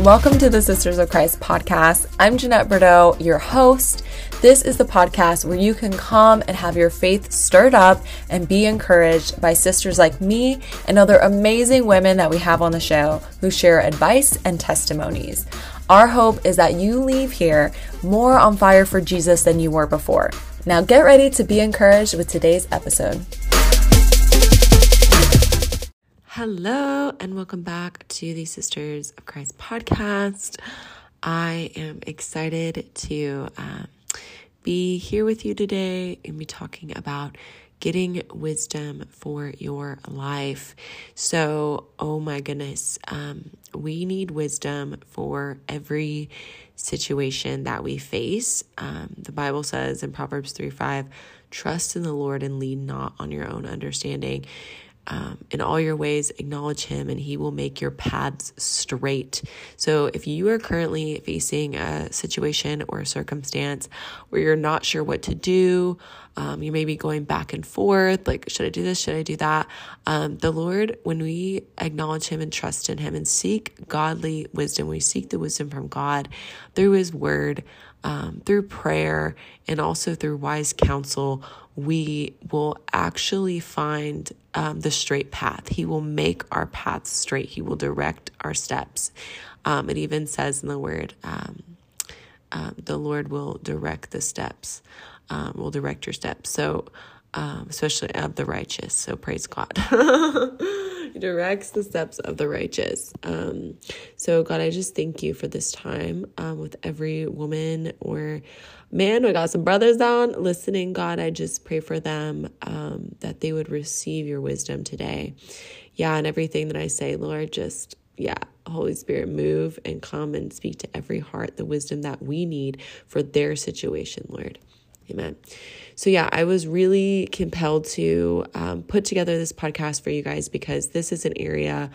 Welcome to the Sisters of Christ podcast. I'm Jeanette Bordeaux, your host. This is the podcast where you can come and have your faith stirred up and be encouraged by sisters like me and other amazing women that we have on the show who share advice and testimonies. Our hope is that you leave here more on fire for Jesus than you were before. Now get ready to be encouraged with today's episode. Hello, and welcome back to the Sisters of Christ podcast. I am excited to um, be here with you today and be talking about getting wisdom for your life. So, oh my goodness, um, we need wisdom for every situation that we face. Um, the Bible says in Proverbs 3 5, trust in the Lord and lean not on your own understanding. Um, in all your ways, acknowledge him, and he will make your paths straight. So, if you are currently facing a situation or a circumstance where you're not sure what to do, um, you may be going back and forth, like, should I do this? Should I do that? Um, the Lord, when we acknowledge him and trust in him and seek godly wisdom, we seek the wisdom from God through his word, um, through prayer, and also through wise counsel we will actually find um, the straight path. He will make our paths straight. He will direct our steps. Um, it even says in the word, um, um the Lord will direct the steps, um, will direct your steps. So, especially of the righteous. So praise God. directs the steps of the righteous. Um, so, God, I just thank you for this time um, with every woman or man, we got some brothers down listening. God, I just pray for them um, that they would receive your wisdom today. Yeah, and everything that I say, Lord, just, yeah, Holy Spirit, move and come and speak to every heart the wisdom that we need for their situation, Lord. So, yeah, I was really compelled to um, put together this podcast for you guys because this is an area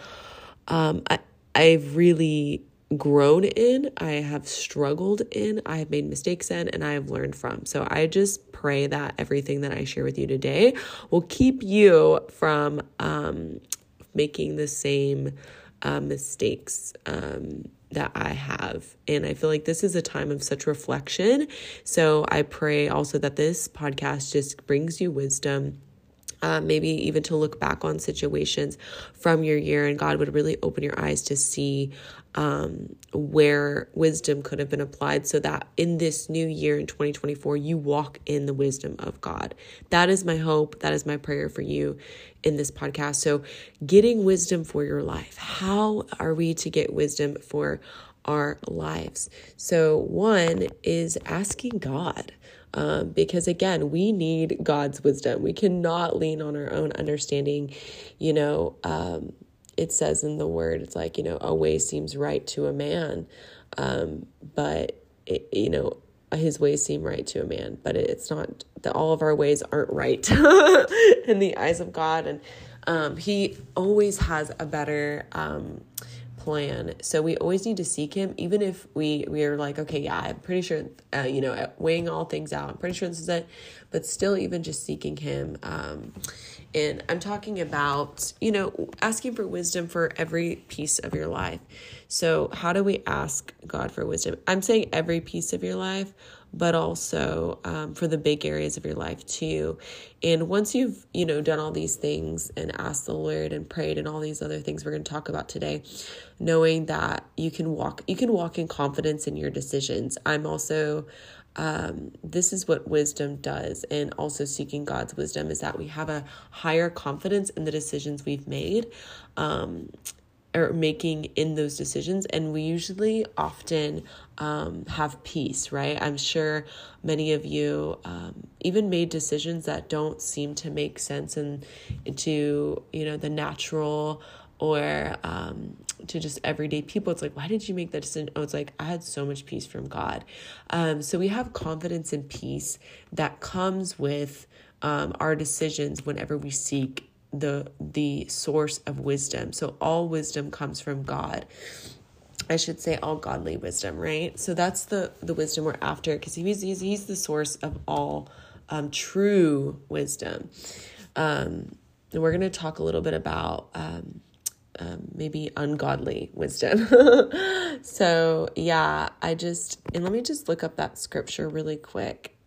um, I, I've really grown in, I have struggled in, I have made mistakes in, and I have learned from. So I just pray that everything that I share with you today will keep you from um, making the same uh, mistakes um, that I have. And I feel like this is a time of such reflection. So I pray also that this podcast just brings you wisdom uh, maybe even to look back on situations from your year, and God would really open your eyes to see um, where wisdom could have been applied so that in this new year in 2024, you walk in the wisdom of God. That is my hope. That is my prayer for you in this podcast. So, getting wisdom for your life. How are we to get wisdom for our lives? So, one is asking God. Um, because again, we need God's wisdom. We cannot lean on our own understanding. You know, um, it says in the word, it's like, you know, a way seems right to a man, um, but, it, you know, his ways seem right to a man, but it's not that all of our ways aren't right in the eyes of God. And um, he always has a better um, plan. So we always need to seek him, even if we we are like, okay, yeah, I'm pretty sure, uh, you know, weighing all things out, I'm pretty sure this is it, but still, even just seeking him. Um, and I'm talking about, you know, asking for wisdom for every piece of your life. So, how do we ask God for wisdom? I'm saying every piece of your life, but also um, for the big areas of your life too. And once you've, you know, done all these things and asked the Lord and prayed and all these other things we're going to talk about today, knowing that you can walk, you can walk in confidence in your decisions. I'm also, um, this is what wisdom does, and also seeking God's wisdom is that we have a higher confidence in the decisions we've made. Um, or making in those decisions and we usually often um, have peace right? I'm sure many of you um, even made decisions that don't seem to make sense and to you know the natural or um, to just everyday people. It's like why did you make that decision? Oh it's like i had so much peace from god. Um, so we have confidence and peace that comes with um, our decisions whenever we seek the the source of wisdom. So all wisdom comes from God. I should say all godly wisdom, right? So that's the the wisdom we're after because he's, he's he's the source of all um, true wisdom. Um, and we're going to talk a little bit about um, um, maybe ungodly wisdom. so, yeah, I just, and let me just look up that scripture really quick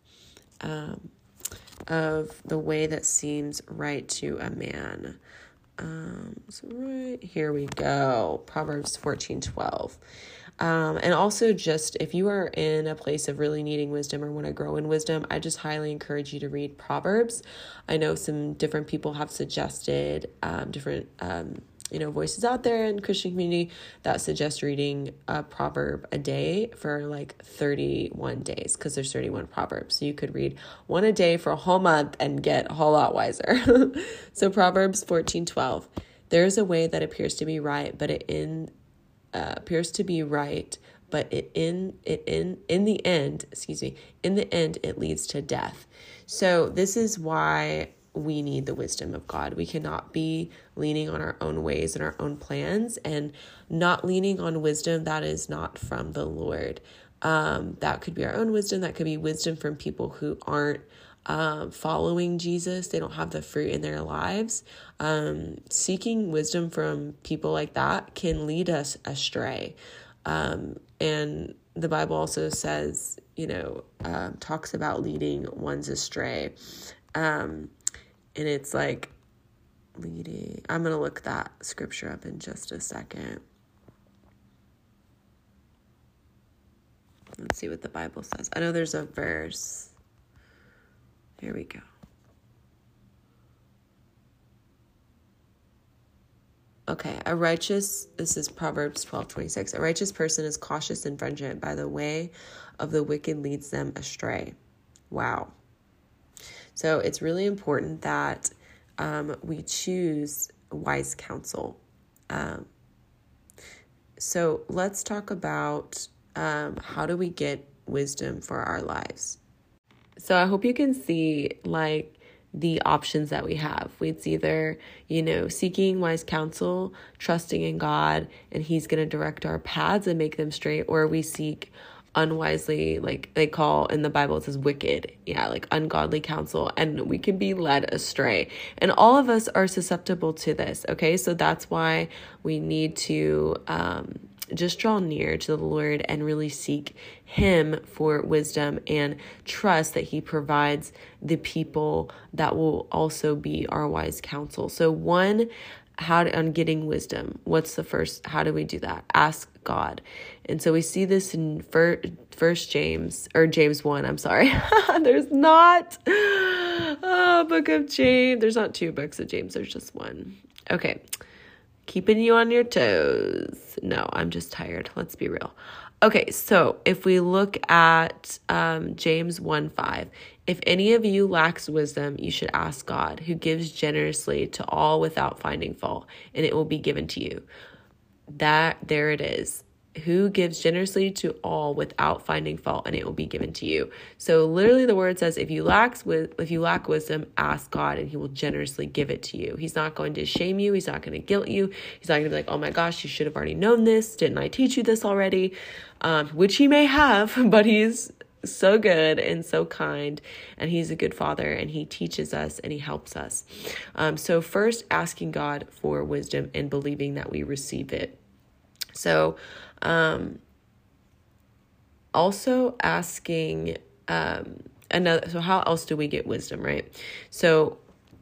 um, of the way that seems right to a man. Um, so, right here we go Proverbs 14 12. Um, and also, just if you are in a place of really needing wisdom or want to grow in wisdom, I just highly encourage you to read Proverbs. I know some different people have suggested um, different um, you know voices out there in christian community that suggest reading a proverb a day for like 31 days because there's 31 proverbs. So you could read one a day for a whole month and get a whole lot wiser. So proverbs 14 12 there is a way that appears to be right but it in uh, appears to be right but it in it in in the end excuse me in the end it leads to death. So this is why we need the wisdom of God. We cannot be leaning on our own ways and our own plans and not leaning on wisdom that is not from the Lord. Um, that could be our own wisdom, that could be wisdom from people who aren't um, following Jesus, they don't have the fruit in their lives. Um, seeking wisdom from people like that can lead us astray. Um, and the Bible also says, you know, um, talks about leading ones astray. Um, and it's like leading. I'm going to look that scripture up in just a second. Let's see what the Bible says. I know there's a verse. Here we go. Okay, a righteous, this is Proverbs 12 26. A righteous person is cautious in friendship, by the way of the wicked leads them astray. Wow. So it's really important that um, we choose wise counsel. Um, so let's talk about um, how do we get wisdom for our lives. So I hope you can see like the options that we have. It's either, you know, seeking wise counsel, trusting in God, and He's going to direct our paths and make them straight, or we seek unwisely like they call in the bible it says wicked yeah like ungodly counsel and we can be led astray and all of us are susceptible to this okay so that's why we need to um just draw near to the Lord and really seek Him for wisdom and trust that He provides the people that will also be our wise counsel. So, one, how to, on getting wisdom. What's the first how do we do that? Ask god. And so we see this in first james or james 1 i'm sorry. There's not a book of james there's not two books of james there's just one. Okay. Keeping you on your toes. No i'm just tired. Let's be real. Okay, so if we look at um, James 1 5, if any of you lacks wisdom, you should ask God, who gives generously to all without finding fault, and it will be given to you. That, there it is. Who gives generously to all without finding fault and it will be given to you. So literally the word says if you lack if you lack wisdom ask god and he will generously give it to you. He's not going to shame you. He's not going to guilt you. He's not going to be like oh my gosh you should have already known this. Didn't i teach you this already? Um, which he may have but he's so good and so kind and he's a good father and he teaches us and he helps us um, so first asking god for wisdom and believing that we receive it so um, also asking um, another. So how else do we get wisdom, right? So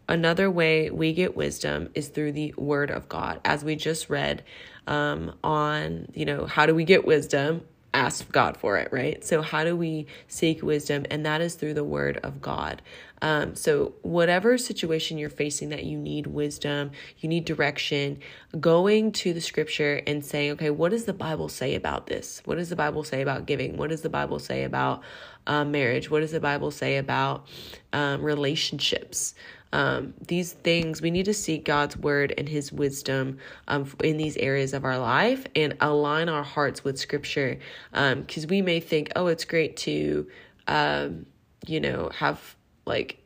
another way we get wisdom is through the word of God, as we just read um, on. You know, how do we get wisdom? Ask God for it, right? So, how do we seek wisdom? And that is through the word of God. Um, so, whatever situation you're facing that you need wisdom, you need direction, going to the scripture and saying, okay, what does the Bible say about this? What does the Bible say about giving? What does the Bible say about um, marriage? What does the Bible say about um, relationships? Um, these things we need to seek God's word and His wisdom um, in these areas of our life and align our hearts with Scripture. Because um, we may think, oh, it's great to, um, you know, have like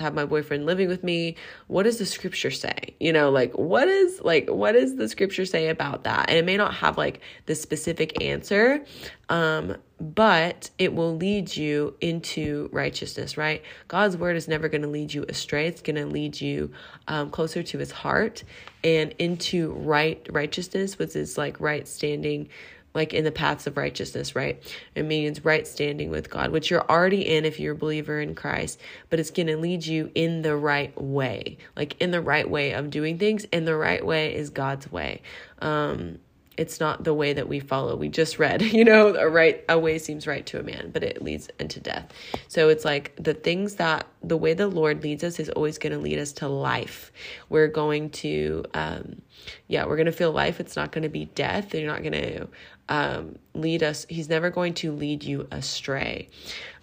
have my boyfriend living with me. What does the scripture say? You know, like what is like what does the scripture say about that? And it may not have like the specific answer, um, but it will lead you into righteousness, right? God's word is never going to lead you astray. It's going to lead you um, closer to his heart and into right righteousness, which is like right standing like in the paths of righteousness, right? It means right standing with God, which you're already in if you're a believer in Christ, but it's going to lead you in the right way, like in the right way of doing things. And the right way is God's way. Um, it's not the way that we follow. We just read, you know, a right a way seems right to a man, but it leads into death. So it's like the things that the way the Lord leads us is always going to lead us to life. We're going to um yeah, we're going to feel life. It's not going to be death. You're not going to um, lead us. He's never going to lead you astray.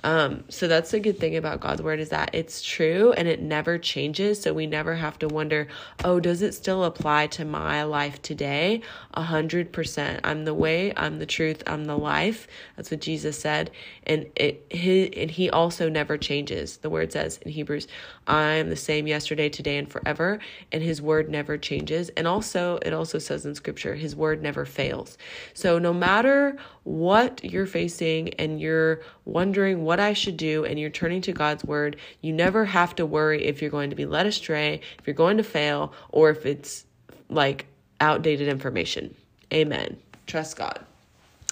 Um, so that's the good thing about God's word is that it's true and it never changes. So we never have to wonder, oh, does it still apply to my life today? A hundred percent. I'm the way, I'm the truth, I'm the life. That's what Jesus said. And it he and he also never changes. The word says in Hebrews, I am the same yesterday, today, and forever. And his word never changes. And also it also says in scripture, his word never fails. So no matter what you're facing and you're wondering what I should do and you're turning to God's word, you never have to worry if you're going to be led astray, if you're going to fail, or if it's like outdated information. Amen. Trust God.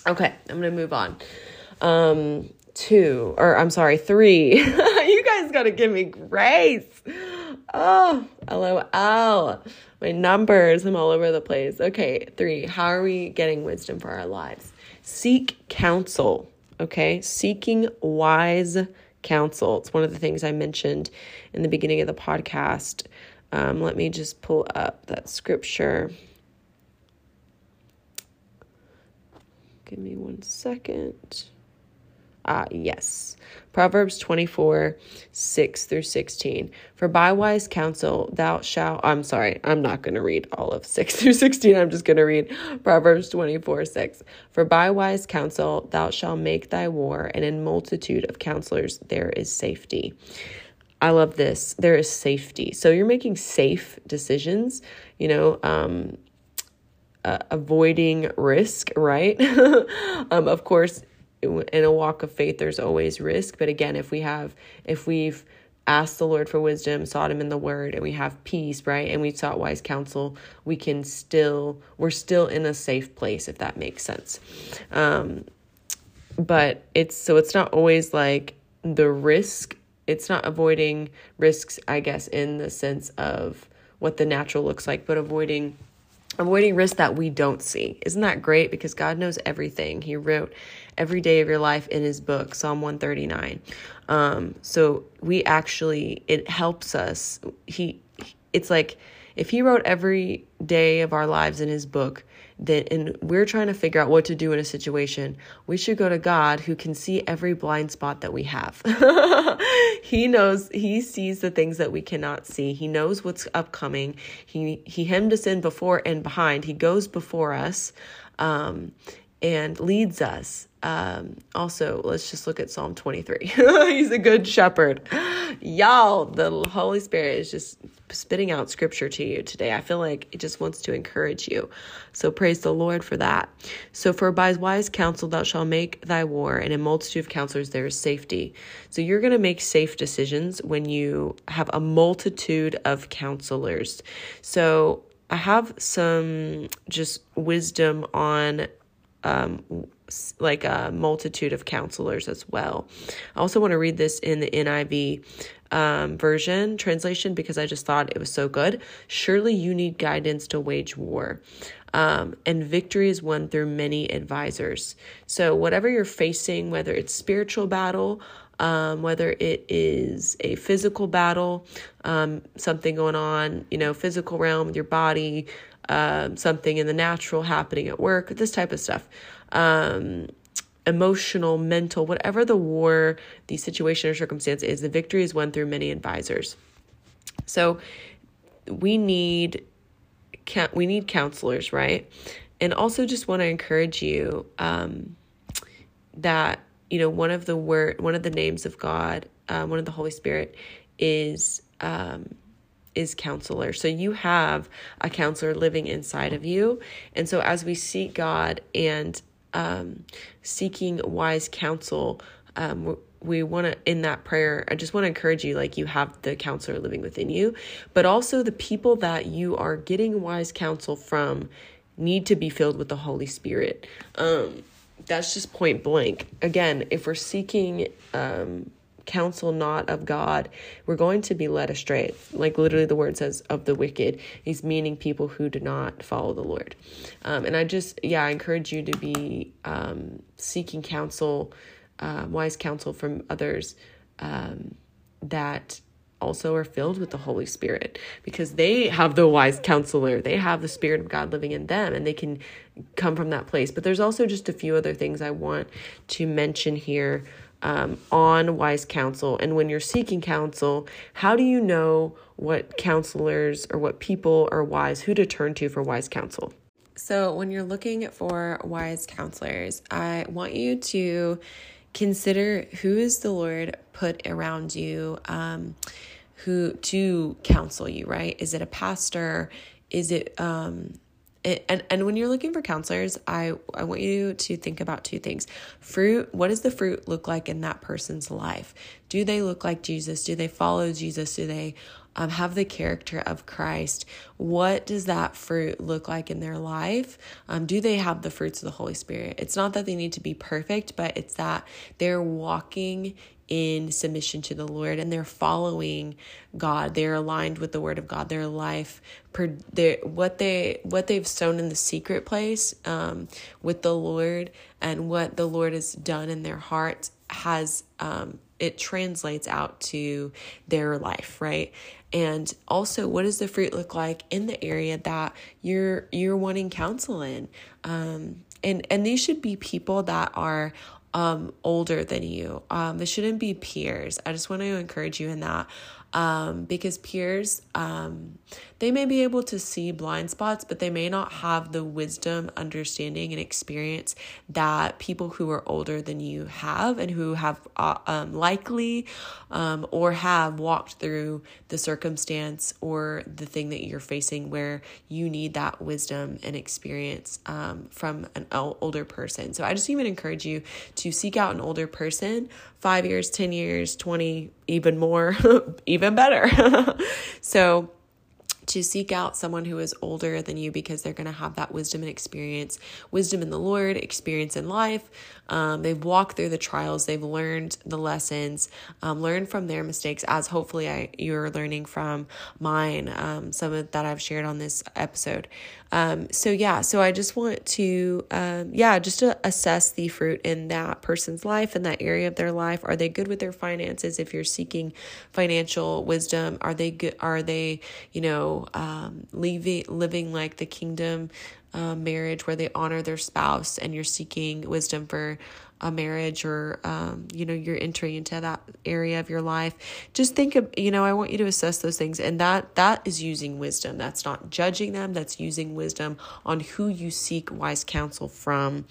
Okay, I'm going to move on. Um, two, or I'm sorry, three. you guys got to give me grace. Oh, lol. My numbers, I'm all over the place. Okay, three. How are we getting wisdom for our lives? Seek counsel, okay? Seeking wise counsel. It's one of the things I mentioned in the beginning of the podcast. Um, let me just pull up that scripture. Give me one second. Ah, yes. Proverbs 24, 6 through 16. For by wise counsel thou shalt, I'm sorry, I'm not going to read all of 6 through 16. I'm just going to read Proverbs 24, 6. For by wise counsel thou shalt make thy war, and in multitude of counselors there is safety. I love this. There is safety. So you're making safe decisions, you know, um, uh, avoiding risk, right? um, of course, in a walk of faith there's always risk but again if we have if we've asked the lord for wisdom sought him in the word and we have peace right and we've sought wise counsel we can still we're still in a safe place if that makes sense um but it's so it's not always like the risk it's not avoiding risks i guess in the sense of what the natural looks like but avoiding avoiding risks that we don't see. Isn't that great? Because God knows everything. He wrote every day of your life in his book, Psalm 139. Um, so we actually, it helps us. He, it's like if he wrote every day of our lives in his book, then and we're trying to figure out what to do in a situation, we should go to God who can see every blind spot that we have. he knows he sees the things that we cannot see. He knows what's upcoming. He he hemmed us in before and behind. He goes before us um, and leads us um, also, let's just look at Psalm 23. He's a good shepherd. Y'all, the Holy Spirit is just spitting out scripture to you today. I feel like it just wants to encourage you. So praise the Lord for that. So, for by wise counsel thou shalt make thy war, and in multitude of counselors there is safety. So, you're going to make safe decisions when you have a multitude of counselors. So, I have some just wisdom on um, like a multitude of counselors as well. I also want to read this in the NIV um, version translation because I just thought it was so good. Surely you need guidance to wage war. Um, and victory is won through many advisors. So, whatever you're facing, whether it's spiritual battle, um, whether it is a physical battle, um, something going on, you know, physical realm with your body, um, something in the natural happening at work, this type of stuff um, emotional, mental, whatever the war, the situation or circumstance is, the victory is won through many advisors. So we need we need counselors, right? And also just want to encourage you um, that you know one of the word one of the names of God, uh, one of the Holy Spirit is um, is counselor. So you have a counselor living inside of you. And so as we seek God and um, seeking wise counsel, um, we want to in that prayer i just want to encourage you like you have the counselor living within you but also the people that you are getting wise counsel from need to be filled with the holy spirit um that's just point blank again if we're seeking um counsel not of God, we're going to be led astray. Like literally the word says of the wicked. He's meaning people who do not follow the Lord. Um, and I just, yeah, I encourage you to be um, seeking counsel, uh, wise counsel from others um, that also are filled with the Holy Spirit because they have the wise counselor. They have the Spirit of God living in them and they can come from that place. But there's also just a few other things I want to mention here um, on wise counsel. And when you're seeking counsel, how do you know what counselors or what people are wise, who to turn to for wise counsel? So, when you're looking for wise counselors, I want you to consider who is the Lord put around you um, who to counsel you, right? Is it a pastor? Is it um, and and when you're looking for counselors, I I want you to think about two things. Fruit, what does the fruit look like in that person's life? Do they look like Jesus? Do they follow Jesus? Do they um, have the character of Christ? What does that fruit look like in their life? Um, do they have the fruits of the Holy Spirit? It's not that they need to be perfect, but it's that they're walking in submission to the Lord and they're following God. They're aligned with the word of God. Their life, their, what they what they've sown in the secret place um, with the Lord and what the Lord has done in their hearts has um, it translates out to their life, right? And also, what does the fruit look like in the area that you're you're wanting counsel in? Um, and and these should be people that are um, older than you. Um, it shouldn't be peers. I just want to encourage you in that um, because peers, um, they may be able to see blind spots, but they may not have the wisdom, understanding, and experience that people who are older than you have and who have uh, um, likely um, or have walked through the circumstance or the thing that you're facing where you need that wisdom and experience um, from an older person. So I just even encourage you to seek out an older person five years, 10 years, 20, even more, even better. so, to seek out someone who is older than you because they're going to have that wisdom and experience, wisdom in the Lord, experience in life. Um, they've walked through the trials, they've learned the lessons, um, learned from their mistakes, as hopefully I you're learning from mine. Um, some of that I've shared on this episode. Um, so yeah, so I just want to, um, yeah, just to assess the fruit in that person's life in that area of their life. Are they good with their finances? If you're seeking financial wisdom, are they good? Are they, you know, um, leaving living like the kingdom uh, marriage where they honor their spouse and you're seeking wisdom for a marriage or um, you know you're entering into that area of your life. Just think of you know i want you to assess those things. And that that is using wisdom. That's not judging them. That's using wisdom on who you seek wise counsel from.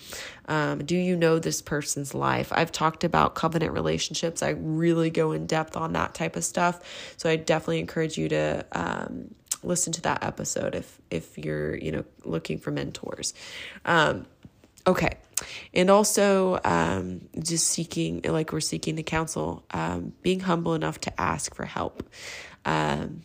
Um, do you know this person's life? I've talked about covenant relationships. I really go in depth on that type of stuff. So i definitely encourage you to um, listen to that episode if if you're you know looking for mentors. Um okay. And also um just seeking like we're seeking the counsel um being humble enough to ask for help. Um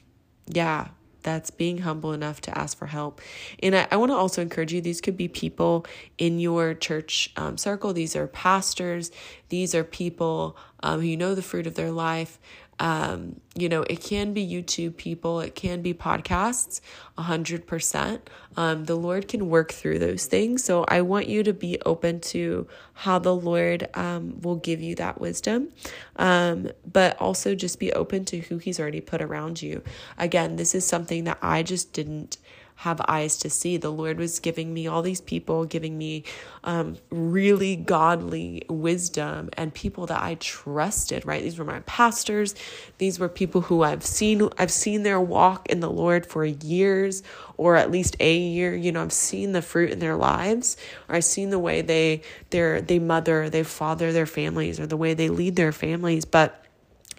yeah that's being humble enough to ask for help. And I, I want to also encourage you these could be people in your church um, circle, these are pastors, these are people um, who know the fruit of their life. Um, you know, it can be YouTube people, it can be podcasts, 100%. Um, the Lord can work through those things. So I want you to be open to how the Lord um, will give you that wisdom, um, but also just be open to who He's already put around you. Again, this is something that I just didn't have eyes to see. The Lord was giving me all these people, giving me um, really godly wisdom and people that I trusted, right? These were my pastors. These were people who I've seen, I've seen their walk in the Lord for years or at least a year. You know, I've seen the fruit in their lives or I've seen the way they, they they mother, they father their families or the way they lead their families. But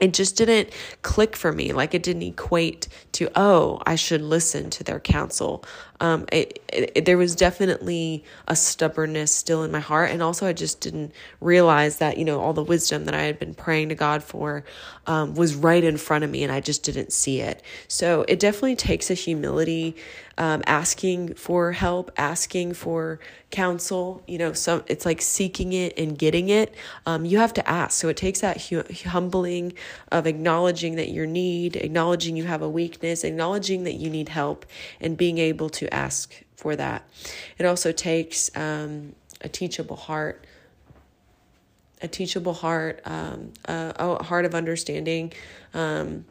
it just didn't click for me. Like it didn't equate to, oh, I should listen to their counsel. Um, it, it, there was definitely a stubbornness still in my heart. And also, I just didn't realize that, you know, all the wisdom that I had been praying to God for um, was right in front of me and I just didn't see it. So it definitely takes a humility, um, asking for help, asking for counsel. You know, some it's like seeking it and getting it. Um, you have to ask. So it takes that hu- humbling of acknowledging that your need, acknowledging you have a weakness, acknowledging that you need help, and being able to ask for that. It also takes um, a teachable heart, a teachable heart, um, a, a, heart of understanding. Um,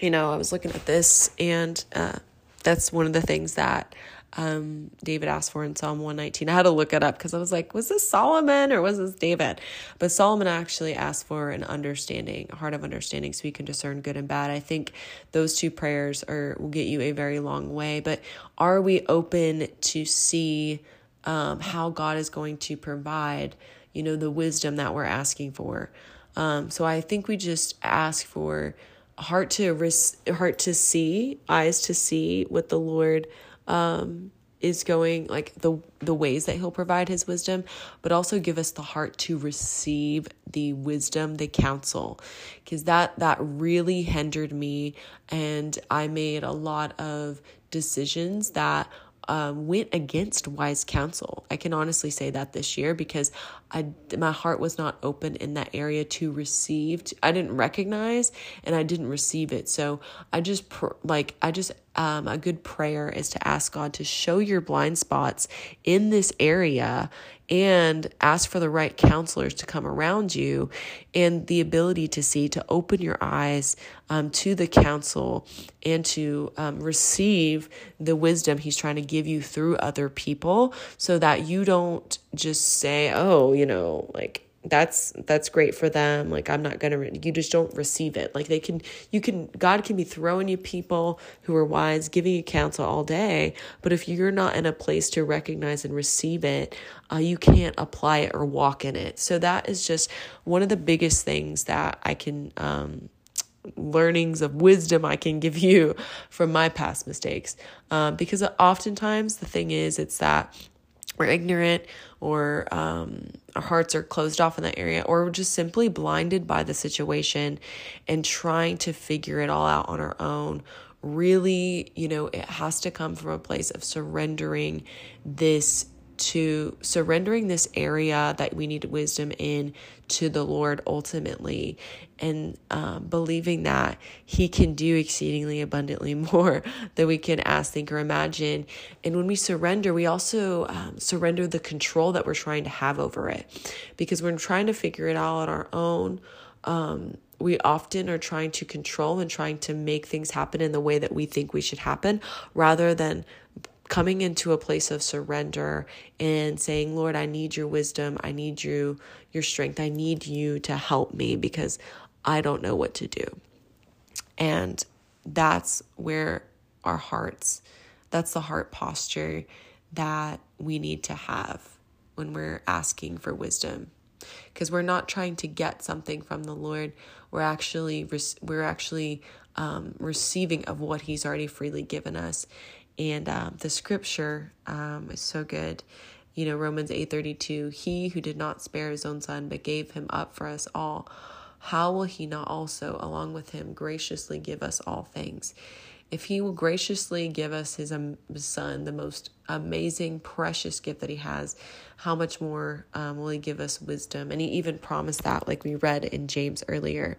you know, I was looking at this, and uh, that's one of the things that um, David asked for in Psalm 119. I had to look it up because I was like, was this Solomon or was this David? But Solomon actually asked for an understanding, a heart of understanding, so he can discern good and bad. I think those two prayers are will get you a very long way. But are we open to see um, how God is going to provide, you know, the wisdom that we're asking for? Um, so I think we just ask for heart to heart to see, eyes to see what the Lord um, is going like the the ways that he'll provide his wisdom but also give us the heart to receive the wisdom the counsel because that that really hindered me and i made a lot of decisions that um, went against wise counsel. I can honestly say that this year because I my heart was not open in that area to receive. I didn't recognize and I didn't receive it. So I just pr- like I just um, a good prayer is to ask God to show your blind spots in this area and ask for the right counselors to come around you and the ability to see, to open your eyes um, to the counsel and to um, receive the wisdom He's trying to give you through other people so that you don't just say, oh, you know, like, that's that's great for them. Like i'm not gonna re- you just don't receive it. Like they can you can god can be throwing you people who are wise giving you counsel all day but if you're not in a place to recognize and receive it uh, you can't apply it or walk in it. So that is just one of the biggest things that i can um, learnings of wisdom I can give you from my past mistakes. Um, because oftentimes the thing is, it's that we're ignorant or um, our hearts are closed off in that area or we're just simply blinded by the situation and trying to figure it all out on our own really you know it has to come from a place of surrendering this to surrendering this area that we need wisdom in to the Lord ultimately and um, believing that He can do exceedingly abundantly more than we can ask, think, or imagine. And when we surrender, we also um, surrender the control that we're trying to have over it because we're trying to figure it out on our own. Um, we often are trying to control and trying to make things happen in the way that we think we should happen rather than coming into a place of surrender and saying, Lord, I need your wisdom. I need you, your strength. I need you to help me because I don't know what to do. And that's where our hearts, that's the heart posture that we need to have when we're asking for wisdom because we're not trying to get something from the Lord. We're actually we're actually um, receiving of what He's already freely given us, and um, the scripture um, is so good. You know romans 8.32 he who did not spare his own son but gave him up for us all how will he not also along with him graciously give us all things? If he will graciously give us his um, son the most amazing, precious gift that he has, how much more um, will he give us wisdom? And he even promised that, like we read in James earlier.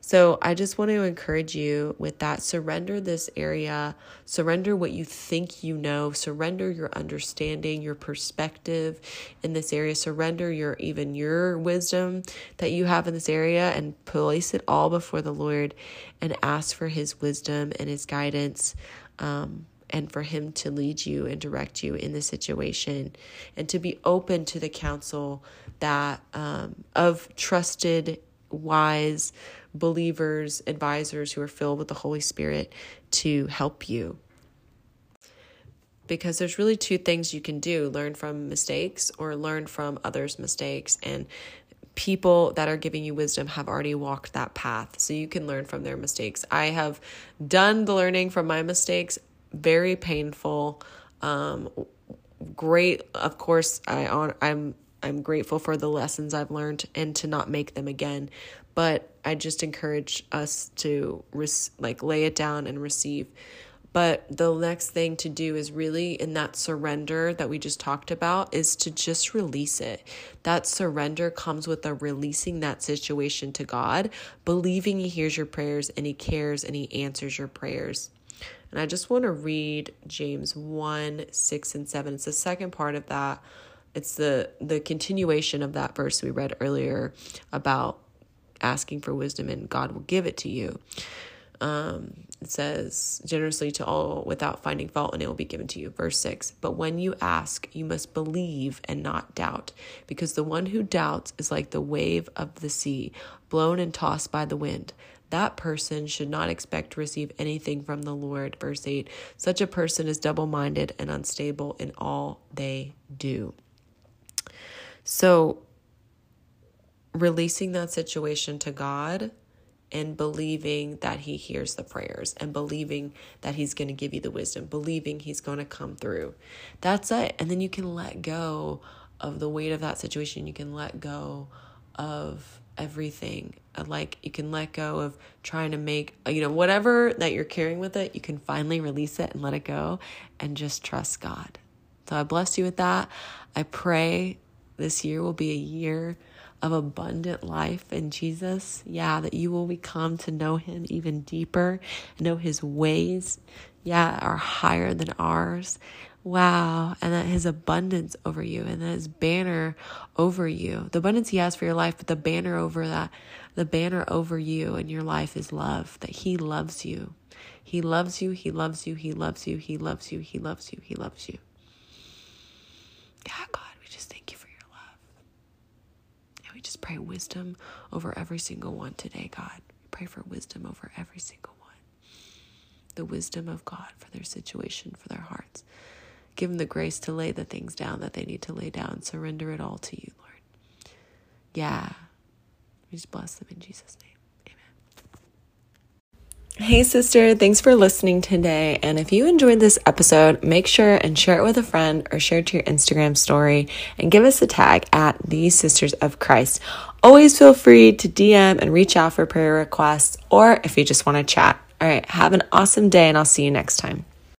So I just want to encourage you with that. Surrender this area, surrender what you think you know, surrender your understanding, your perspective in this area, surrender your even your wisdom that you have in this area, and place it all before the Lord and ask for his wisdom and his guidance. Um, and for Him to lead you and direct you in the situation, and to be open to the counsel that um, of trusted, wise believers, advisors who are filled with the Holy Spirit to help you. Because there's really two things you can do learn from mistakes or learn from others' mistakes. And people that are giving you wisdom have already walked that path so you can learn from their mistakes i have done the learning from my mistakes very painful um great of course i on i'm i'm grateful for the lessons i've learned and to not make them again but i just encourage us to res- like lay it down and receive but the next thing to do is really in that surrender that we just talked about is to just release it. That surrender comes with a releasing that situation to God, believing He hears your prayers and He cares and He answers your prayers. And I just want to read James 1 6 and 7. It's the second part of that. It's the the continuation of that verse we read earlier about asking for wisdom and God will give it to you. Um, it says, generously to all without finding fault, and it will be given to you. Verse 6 But when you ask, you must believe and not doubt, because the one who doubts is like the wave of the sea, blown and tossed by the wind. That person should not expect to receive anything from the Lord. Verse 8 Such a person is double minded and unstable in all they do. So, releasing that situation to God and believing that he hears the prayers and believing that he's going to give you the wisdom, believing he's going to come through. That's it. And then you can let go of the weight of that situation. You can let go of everything. Uh, like you can let go of trying to make, uh, you know, whatever that you're carrying with it, you can finally release it and let it go and just trust God. So I bless you with that. I pray this year will be a year of abundant life in Jesus. Yeah, that you will become to know him even deeper, know his ways, yeah, are higher than ours. Wow. And that his abundance over you and that his banner over you, the abundance he has for your life, but the banner over that, the banner over you and your life is love, that he loves you. He loves you. He loves you. He loves you. He loves you. He loves you. He loves you. Yeah, God. We just thank you for your love. And we just pray wisdom over every single one today, God. We pray for wisdom over every single one. The wisdom of God for their situation, for their hearts. Give them the grace to lay the things down that they need to lay down. Surrender it all to you, Lord. Yeah. We just bless them in Jesus' name. Amen. Hey, sister, thanks for listening today. And if you enjoyed this episode, make sure and share it with a friend or share it to your Instagram story and give us a tag at the Sisters of Christ. Always feel free to DM and reach out for prayer requests or if you just want to chat. All right, have an awesome day, and I'll see you next time.